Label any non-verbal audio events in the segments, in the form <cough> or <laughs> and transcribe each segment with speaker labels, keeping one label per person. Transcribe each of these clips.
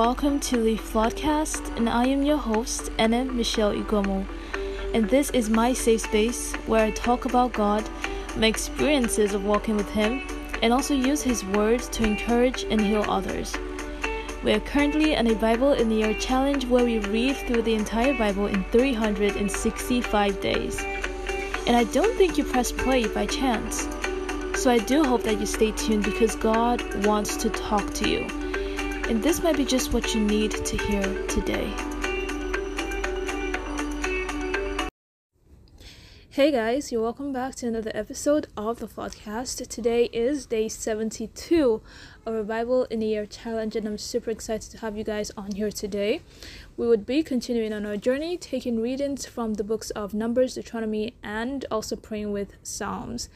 Speaker 1: welcome to the Floodcast, and I am your host, Anna Michelle Igomu. And this is my safe space where I talk about God, my experiences of walking with Him, and also use His words to encourage and heal others. We are currently on a Bible in the Year challenge where we read through the entire Bible in 365 days. And I don't think you press play by chance. So I do hope that you stay tuned because God wants to talk to you. And this might be just what you need to hear today. Hey guys, you're welcome back to another episode of the podcast. Today is day 72 of a Bible in a Year challenge, and I'm super excited to have you guys on here today. We would be continuing on our journey, taking readings from the books of Numbers, Deuteronomy, and also praying with Psalms.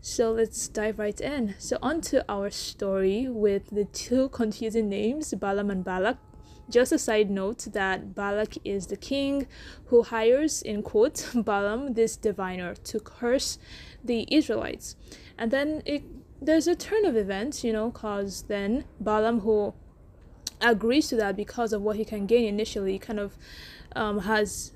Speaker 1: So let's dive right in. So, on to our story with the two confusing names, Balaam and Balak. Just a side note that Balak is the king who hires, in quote, <laughs> Balaam, this diviner, to curse the Israelites. And then it, there's a turn of events, you know, because then Balaam, who agrees to that because of what he can gain initially, kind of um, has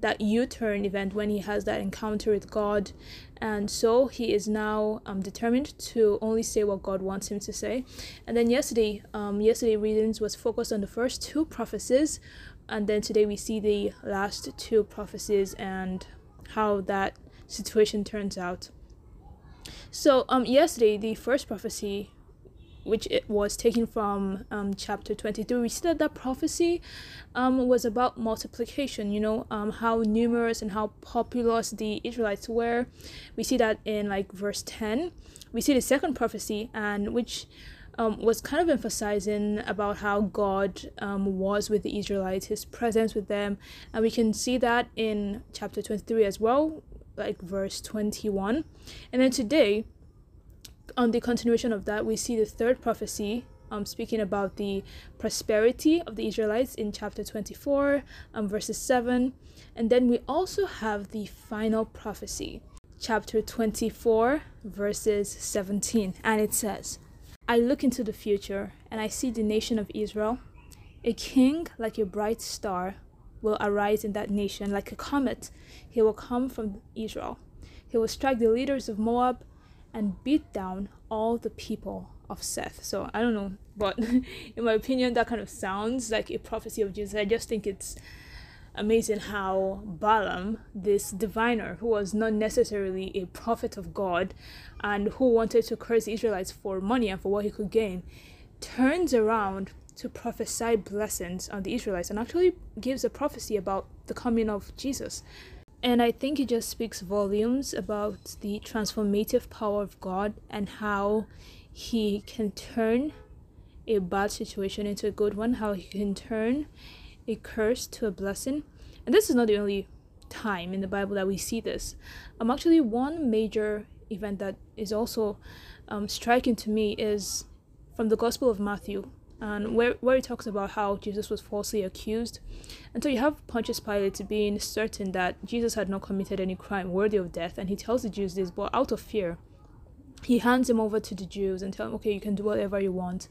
Speaker 1: that U-turn event when he has that encounter with God, and so he is now um, determined to only say what God wants him to say. And then yesterday, um, yesterday readings was focused on the first two prophecies, and then today we see the last two prophecies and how that situation turns out. So um, yesterday the first prophecy which it was taken from um, chapter 23 we see that that prophecy um, was about multiplication you know um, how numerous and how populous the israelites were we see that in like verse 10 we see the second prophecy and which um, was kind of emphasizing about how God um, was with the Israelites, his presence with them. And we can see that in chapter 23 as well, like verse 21. And then today, on the continuation of that, we see the third prophecy um, speaking about the prosperity of the Israelites in chapter 24, um, verses 7. And then we also have the final prophecy, chapter 24, verses 17. And it says, I look into the future and I see the nation of Israel. A king like a bright star will arise in that nation like a comet. He will come from Israel. He will strike the leaders of Moab and beat down all the people of Seth. So I don't know, but <laughs> in my opinion, that kind of sounds like a prophecy of Jesus. I just think it's amazing how Balaam, this diviner who was not necessarily a prophet of God and who wanted to curse the Israelites for money and for what he could gain, turns around to prophesy blessings on the Israelites and actually gives a prophecy about the coming of Jesus. And I think it just speaks volumes about the transformative power of God and how He can turn a bad situation into a good one, how He can turn a curse to a blessing. And this is not the only time in the Bible that we see this. Um, actually, one major event that is also um, striking to me is from the Gospel of Matthew, and where, where he talks about how Jesus was falsely accused. And so you have Pontius Pilate being certain that Jesus had not committed any crime worthy of death, and he tells the Jews this, but out of fear, he hands him over to the Jews and tell them, okay, you can do whatever you want,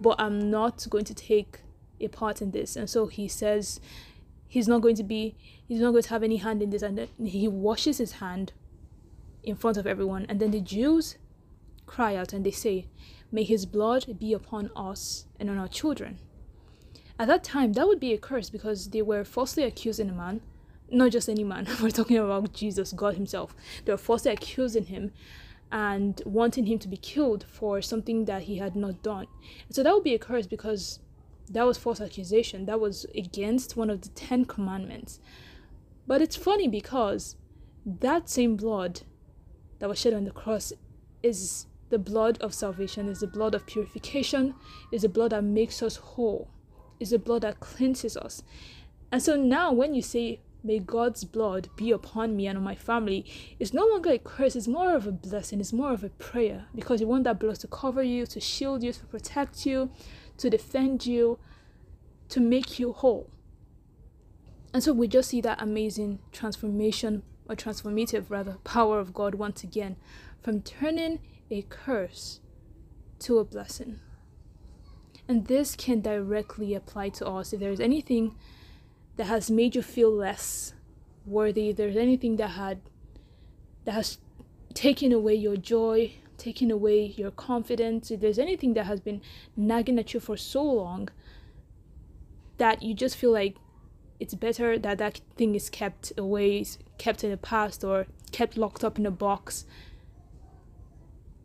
Speaker 1: but I'm not going to take a part in this. And so he says he's not going to be, he's not going to have any hand in this, and he washes his hand in front of everyone, and then the Jews cry out and they say, May his blood be upon us and on our children. At that time, that would be a curse because they were falsely accusing a man, not just any man, <laughs> we're talking about Jesus, God Himself. They were falsely accusing him and wanting him to be killed for something that he had not done. So that would be a curse because that was false accusation. That was against one of the Ten Commandments. But it's funny because that same blood that was shed on the cross is the blood of salvation, is the blood of purification, is the blood that makes us whole, is the blood that cleanses us. And so now, when you say, May God's blood be upon me and on my family, it's no longer a curse, it's more of a blessing, it's more of a prayer because you want that blood to cover you, to shield you, to protect you, to defend you, to make you whole. And so we just see that amazing transformation, or transformative rather, power of God once again from turning a curse to a blessing. And this can directly apply to us. If there's anything that has made you feel less worthy, if there's anything that had that has taken away your joy, taken away your confidence, if there's anything that has been nagging at you for so long that you just feel like it's better that that thing is kept away, kept in the past, or kept locked up in a box.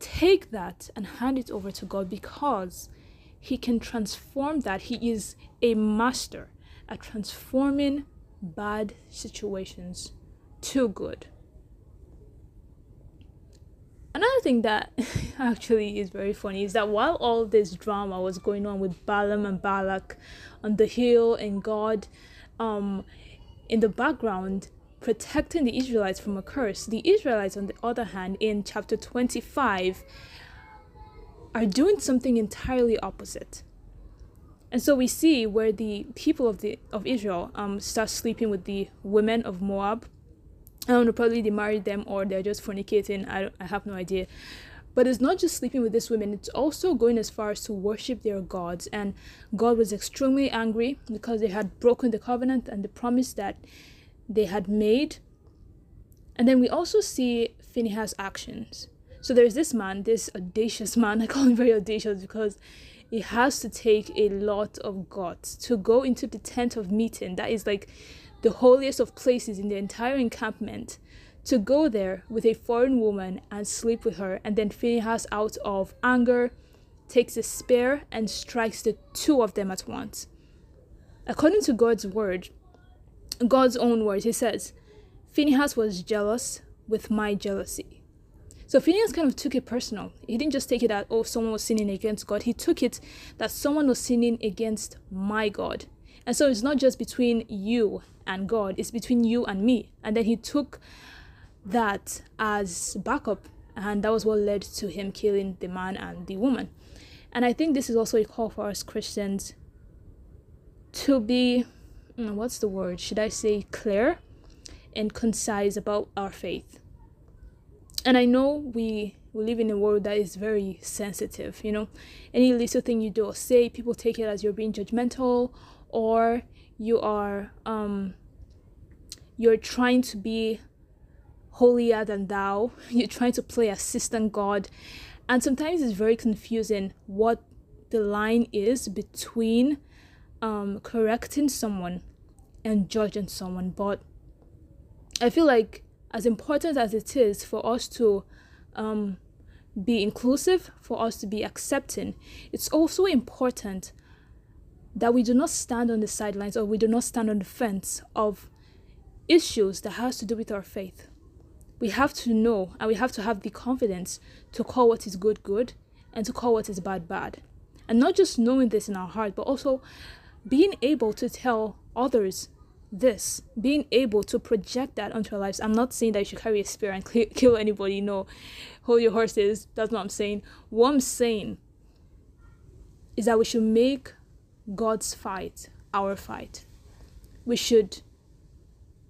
Speaker 1: Take that and hand it over to God because He can transform that. He is a master at transforming bad situations to good. Another thing that <laughs> actually is very funny is that while all this drama was going on with Balaam and Balak on the hill and God um, in the background protecting the Israelites from a curse, the Israelites, on the other hand, in chapter 25, are doing something entirely opposite. And so we see where the people of the of Israel um start sleeping with the women of Moab I don't know, probably they married them or they're just fornicating. I, I have no idea. But it's not just sleeping with these women, it's also going as far as to worship their gods. And God was extremely angry because they had broken the covenant and the promise that they had made. And then we also see Phinehas' actions. So there's this man, this audacious man. <laughs> I call him very audacious because he has to take a lot of guts to go into the tent of meeting. That is like the holiest of places in the entire encampment, to go there with a foreign woman and sleep with her. And then Phinehas, out of anger, takes a spear and strikes the two of them at once. According to God's word, God's own words, he says, Phinehas was jealous with my jealousy. So Phinehas kind of took it personal. He didn't just take it that, oh, someone was sinning against God. He took it that someone was sinning against my God. And so it's not just between you and God, it's between you and me. And then he took that as backup, and that was what led to him killing the man and the woman. And I think this is also a call for us Christians to be, what's the word? Should I say clear and concise about our faith? And I know we we live in a world that is very sensitive you know any little thing you do or say people take it as you're being judgmental or you are um you're trying to be holier than thou <laughs> you're trying to play assistant god and sometimes it's very confusing what the line is between um, correcting someone and judge judging someone but i feel like as important as it is for us to um, be inclusive for us to be accepting it's also important that we do not stand on the sidelines or we do not stand on the fence of issues that has to do with our faith. We have to know and we have to have the confidence to call what is good good and to call what is bad bad. And not just knowing this in our heart, but also being able to tell others this, being able to project that onto our lives. I'm not saying that you should carry a spear and <laughs> kill anybody. No, hold your horses. That's what I'm saying. What I'm saying is that we should make God's fight our fight. We should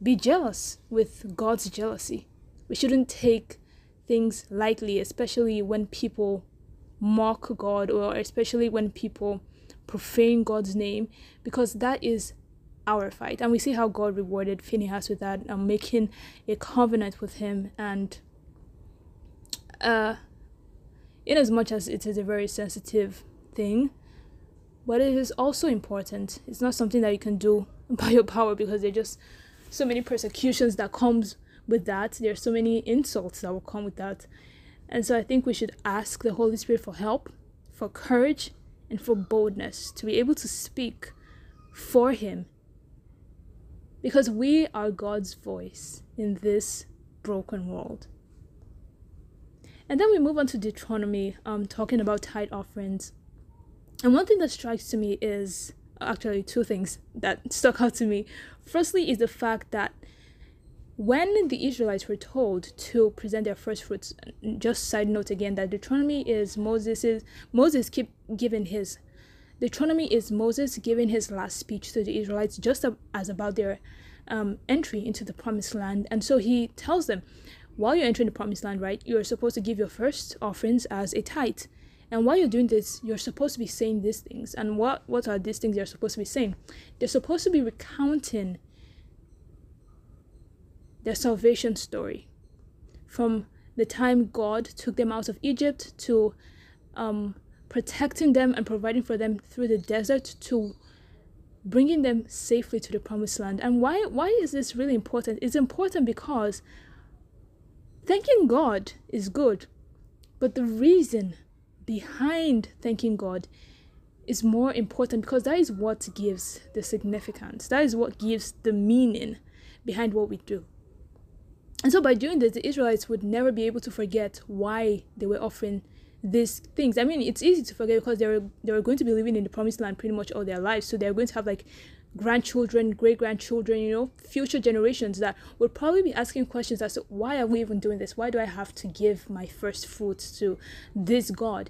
Speaker 1: be jealous with God's jealousy. We shouldn't take things lightly, especially when people mock God or especially when people profane God's name, because that is our fight. And we see how God rewarded Phinehas with that, um, making a covenant with him. And uh, in as much as it is a very sensitive thing, but it is also important. It's not something that you can do <laughs> by your power because there's just so many persecutions that comes with that. There's so many insults that will come with that. And so I think we should ask the Holy Spirit for help, for courage, and for boldness to be able to speak for Him. Because we are God's voice in this broken world. And then we move on to Deuteronomy, um, talking about tithe offerings. And one thing that strikes to me is actually two things that <laughs> stuck out to me. Firstly, is the fact that when the Israelites were told to present their first fruits, just side note again that Deuteronomy is Moses's Moses keep giving his Deuteronomy is Moses giving his last speech to the Israelites just as about their um, entry into the promised land. And so he tells them, while you're entering the promised land, right, you're supposed to give your first offerings as a tithe And while you're doing this, you're supposed to be saying these things. And what, what are these things you're supposed to be saying? They're supposed to be recounting their salvation story from the time God took them out of Egypt to um, protecting them and providing for them through the desert to bringing them safely to the promised land. And why why is this really important? It's important because thanking God is good, but the reason behind thanking God is more important because that is what gives the significance. That is what gives the meaning behind what we do. And so by doing this, the Israelites would never be able to forget why they were offering these things. I mean, it's easy to forget because they were they were going to be living in the promised land pretty much all their lives. So they're going to have like grandchildren, great grandchildren, you know, future generations that would probably be asking questions as to why are we even doing this? Why do I have to give my first fruits to this God?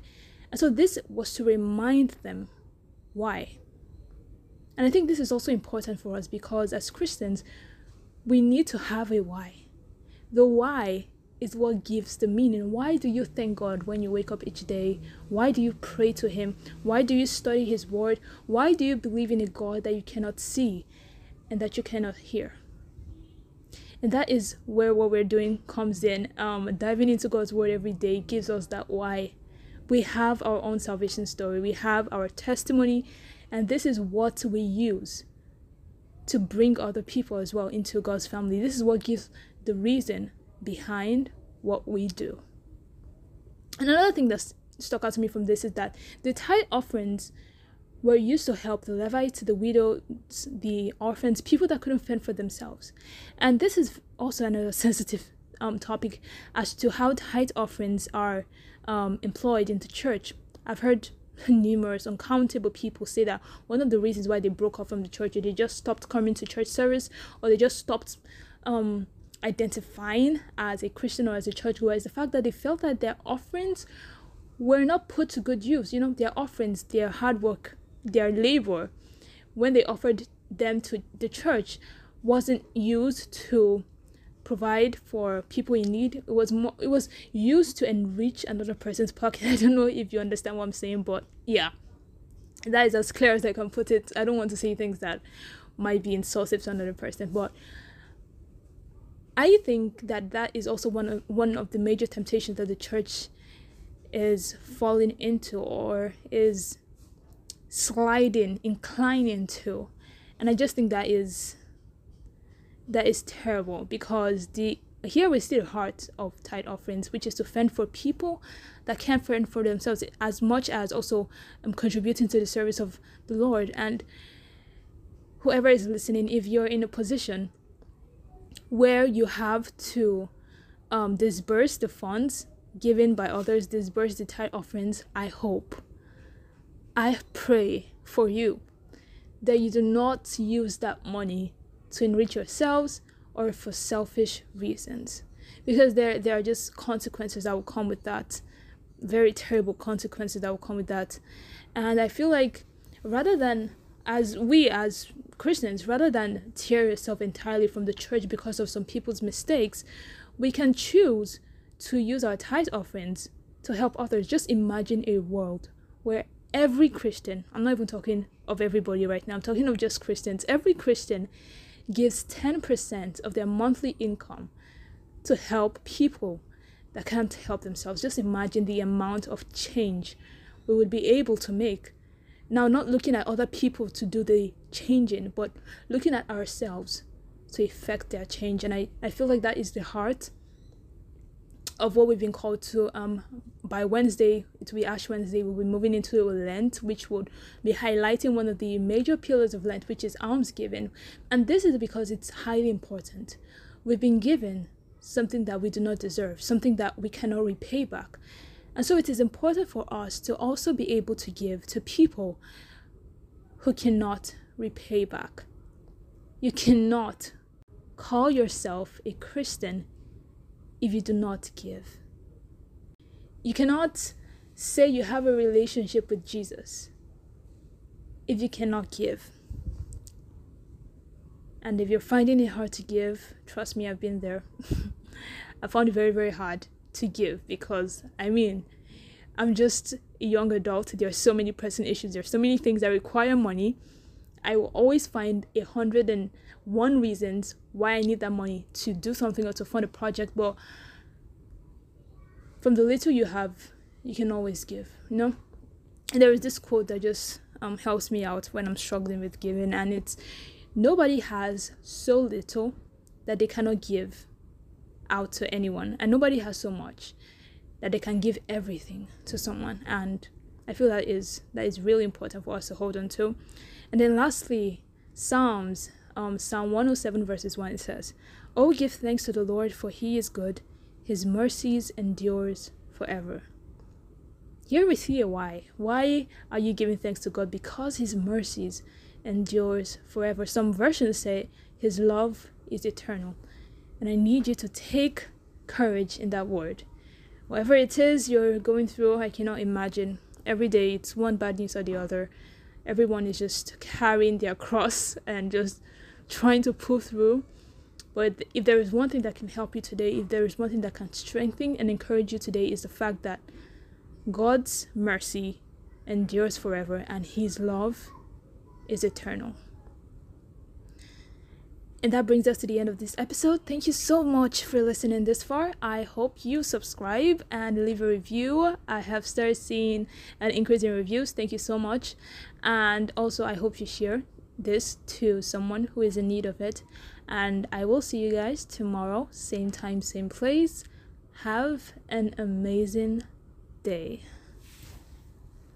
Speaker 1: And so this was to remind them why. And I think this is also important for us because as Christians, we need to have a why the why is what gives the meaning. Why do you thank God when you wake up each day? Why do you pray to Him? Why do you study His Word? Why do you believe in a God that you cannot see and that you cannot hear? And that is where what we're doing comes in. Um, diving into God's Word every day gives us that why. We have our own salvation story, we have our testimony, and this is what we use to bring other people as well into God's family. This is what gives the reason behind what we do. Another thing that stuck out to me from this is that the tithe offerings were used to help the Levites, the widows, the orphans, people that couldn't fend for themselves. And this is also another <laughs> sensitive um, topic as to how tithe offerings are um, employed in the church. I've heard <laughs> numerous, uncountable people say that one of the reasons why they broke off from the church, is they just stopped coming to church service, or they just stopped um, identifying as a Christian or as a churchgoer is the fact that they felt that their offerings were not put to good use. You know, their offerings, their hard work, their labor, when they offered them to the church, wasn't used to provide for people in need. It was more it was used to enrich another person's pocket. <laughs> I don't know if you understand what I'm saying, but yeah. That is as clear as I can put it. I don't want to say things that might be insultive to another person, but I think that that is also one of one of the major temptations that the church is falling into or is sliding, inclining to, and I just think that is that is terrible because the here we see the heart of tithe offerings, which is to fend for people that can't fend for themselves, as much as also um, contributing to the service of the Lord. And whoever is listening, if you're in a position where you have to um, disburse the funds given by others, disburse the tithe offerings, I hope, I pray for you that you do not use that money to enrich yourselves or for selfish reasons. Because there, there are just consequences that will come with that. Very terrible consequences that will come with that. And I feel like rather than as we as Christians, rather than tear yourself entirely from the church because of some people's mistakes, we can choose to use our tithe offerings to help others. Just imagine a world where every Christian, I'm not even talking of everybody right now, I'm talking of just Christians, every Christian gives 10% of their monthly income to help people that can't help themselves. Just imagine the amount of change we would be able to make now, not looking at other people to do the changing, but looking at ourselves to effect their change. And I, I feel like that is the heart of what we've been called to. Um, by Wednesday, it will be Ash Wednesday, we'll be moving into Lent, which would be highlighting one of the major pillars of Lent, which is almsgiving. And this is because it's highly important. We've been given something that we do not deserve, something that we cannot repay back. And so it is important for us to also be able to give to people who cannot repay back. You cannot call yourself a Christian if you do not give. You cannot say you have a relationship with Jesus if you cannot give. And if you're finding it hard to give, trust me, I've been there. <laughs> I found it very, very hard to give because I mean, I'm just a young adult. There are so many pressing issues. There are so many things that require money. I will always find a hundred and one reasons why I need that money to do something or to fund a project. But from the little you have, you can always give. You know, and there is this quote that just um, helps me out when I'm struggling with giving, and it's nobody has so little that they cannot give out to anyone, and nobody has so much that they can give everything to someone. And I feel that is that is really important for us to hold on to. And then lastly, Psalms, um, Psalm 107 verses 1 it says, Oh give thanks to the Lord for he is good, his mercies endures forever. Here we see why. Why are you giving thanks to God? Because his mercies endures forever. Some versions say his love is eternal. And I need you to take courage in that word. Whatever it is you're going through, I cannot imagine. Every day it's one bad news or the other. Everyone is just carrying their cross and just trying to pull through. But if there is one thing that can help you today, if there is one thing that can strengthen and encourage you today, is the fact that God's mercy endures forever and His love is eternal. And that brings us to the end of this episode. Thank you so much for listening this far. I hope you subscribe and leave a review. I have started seeing an increase in reviews. Thank you so much. And also, I hope you share this to someone who is in need of it. And I will see you guys tomorrow, same time, same place. Have an amazing day.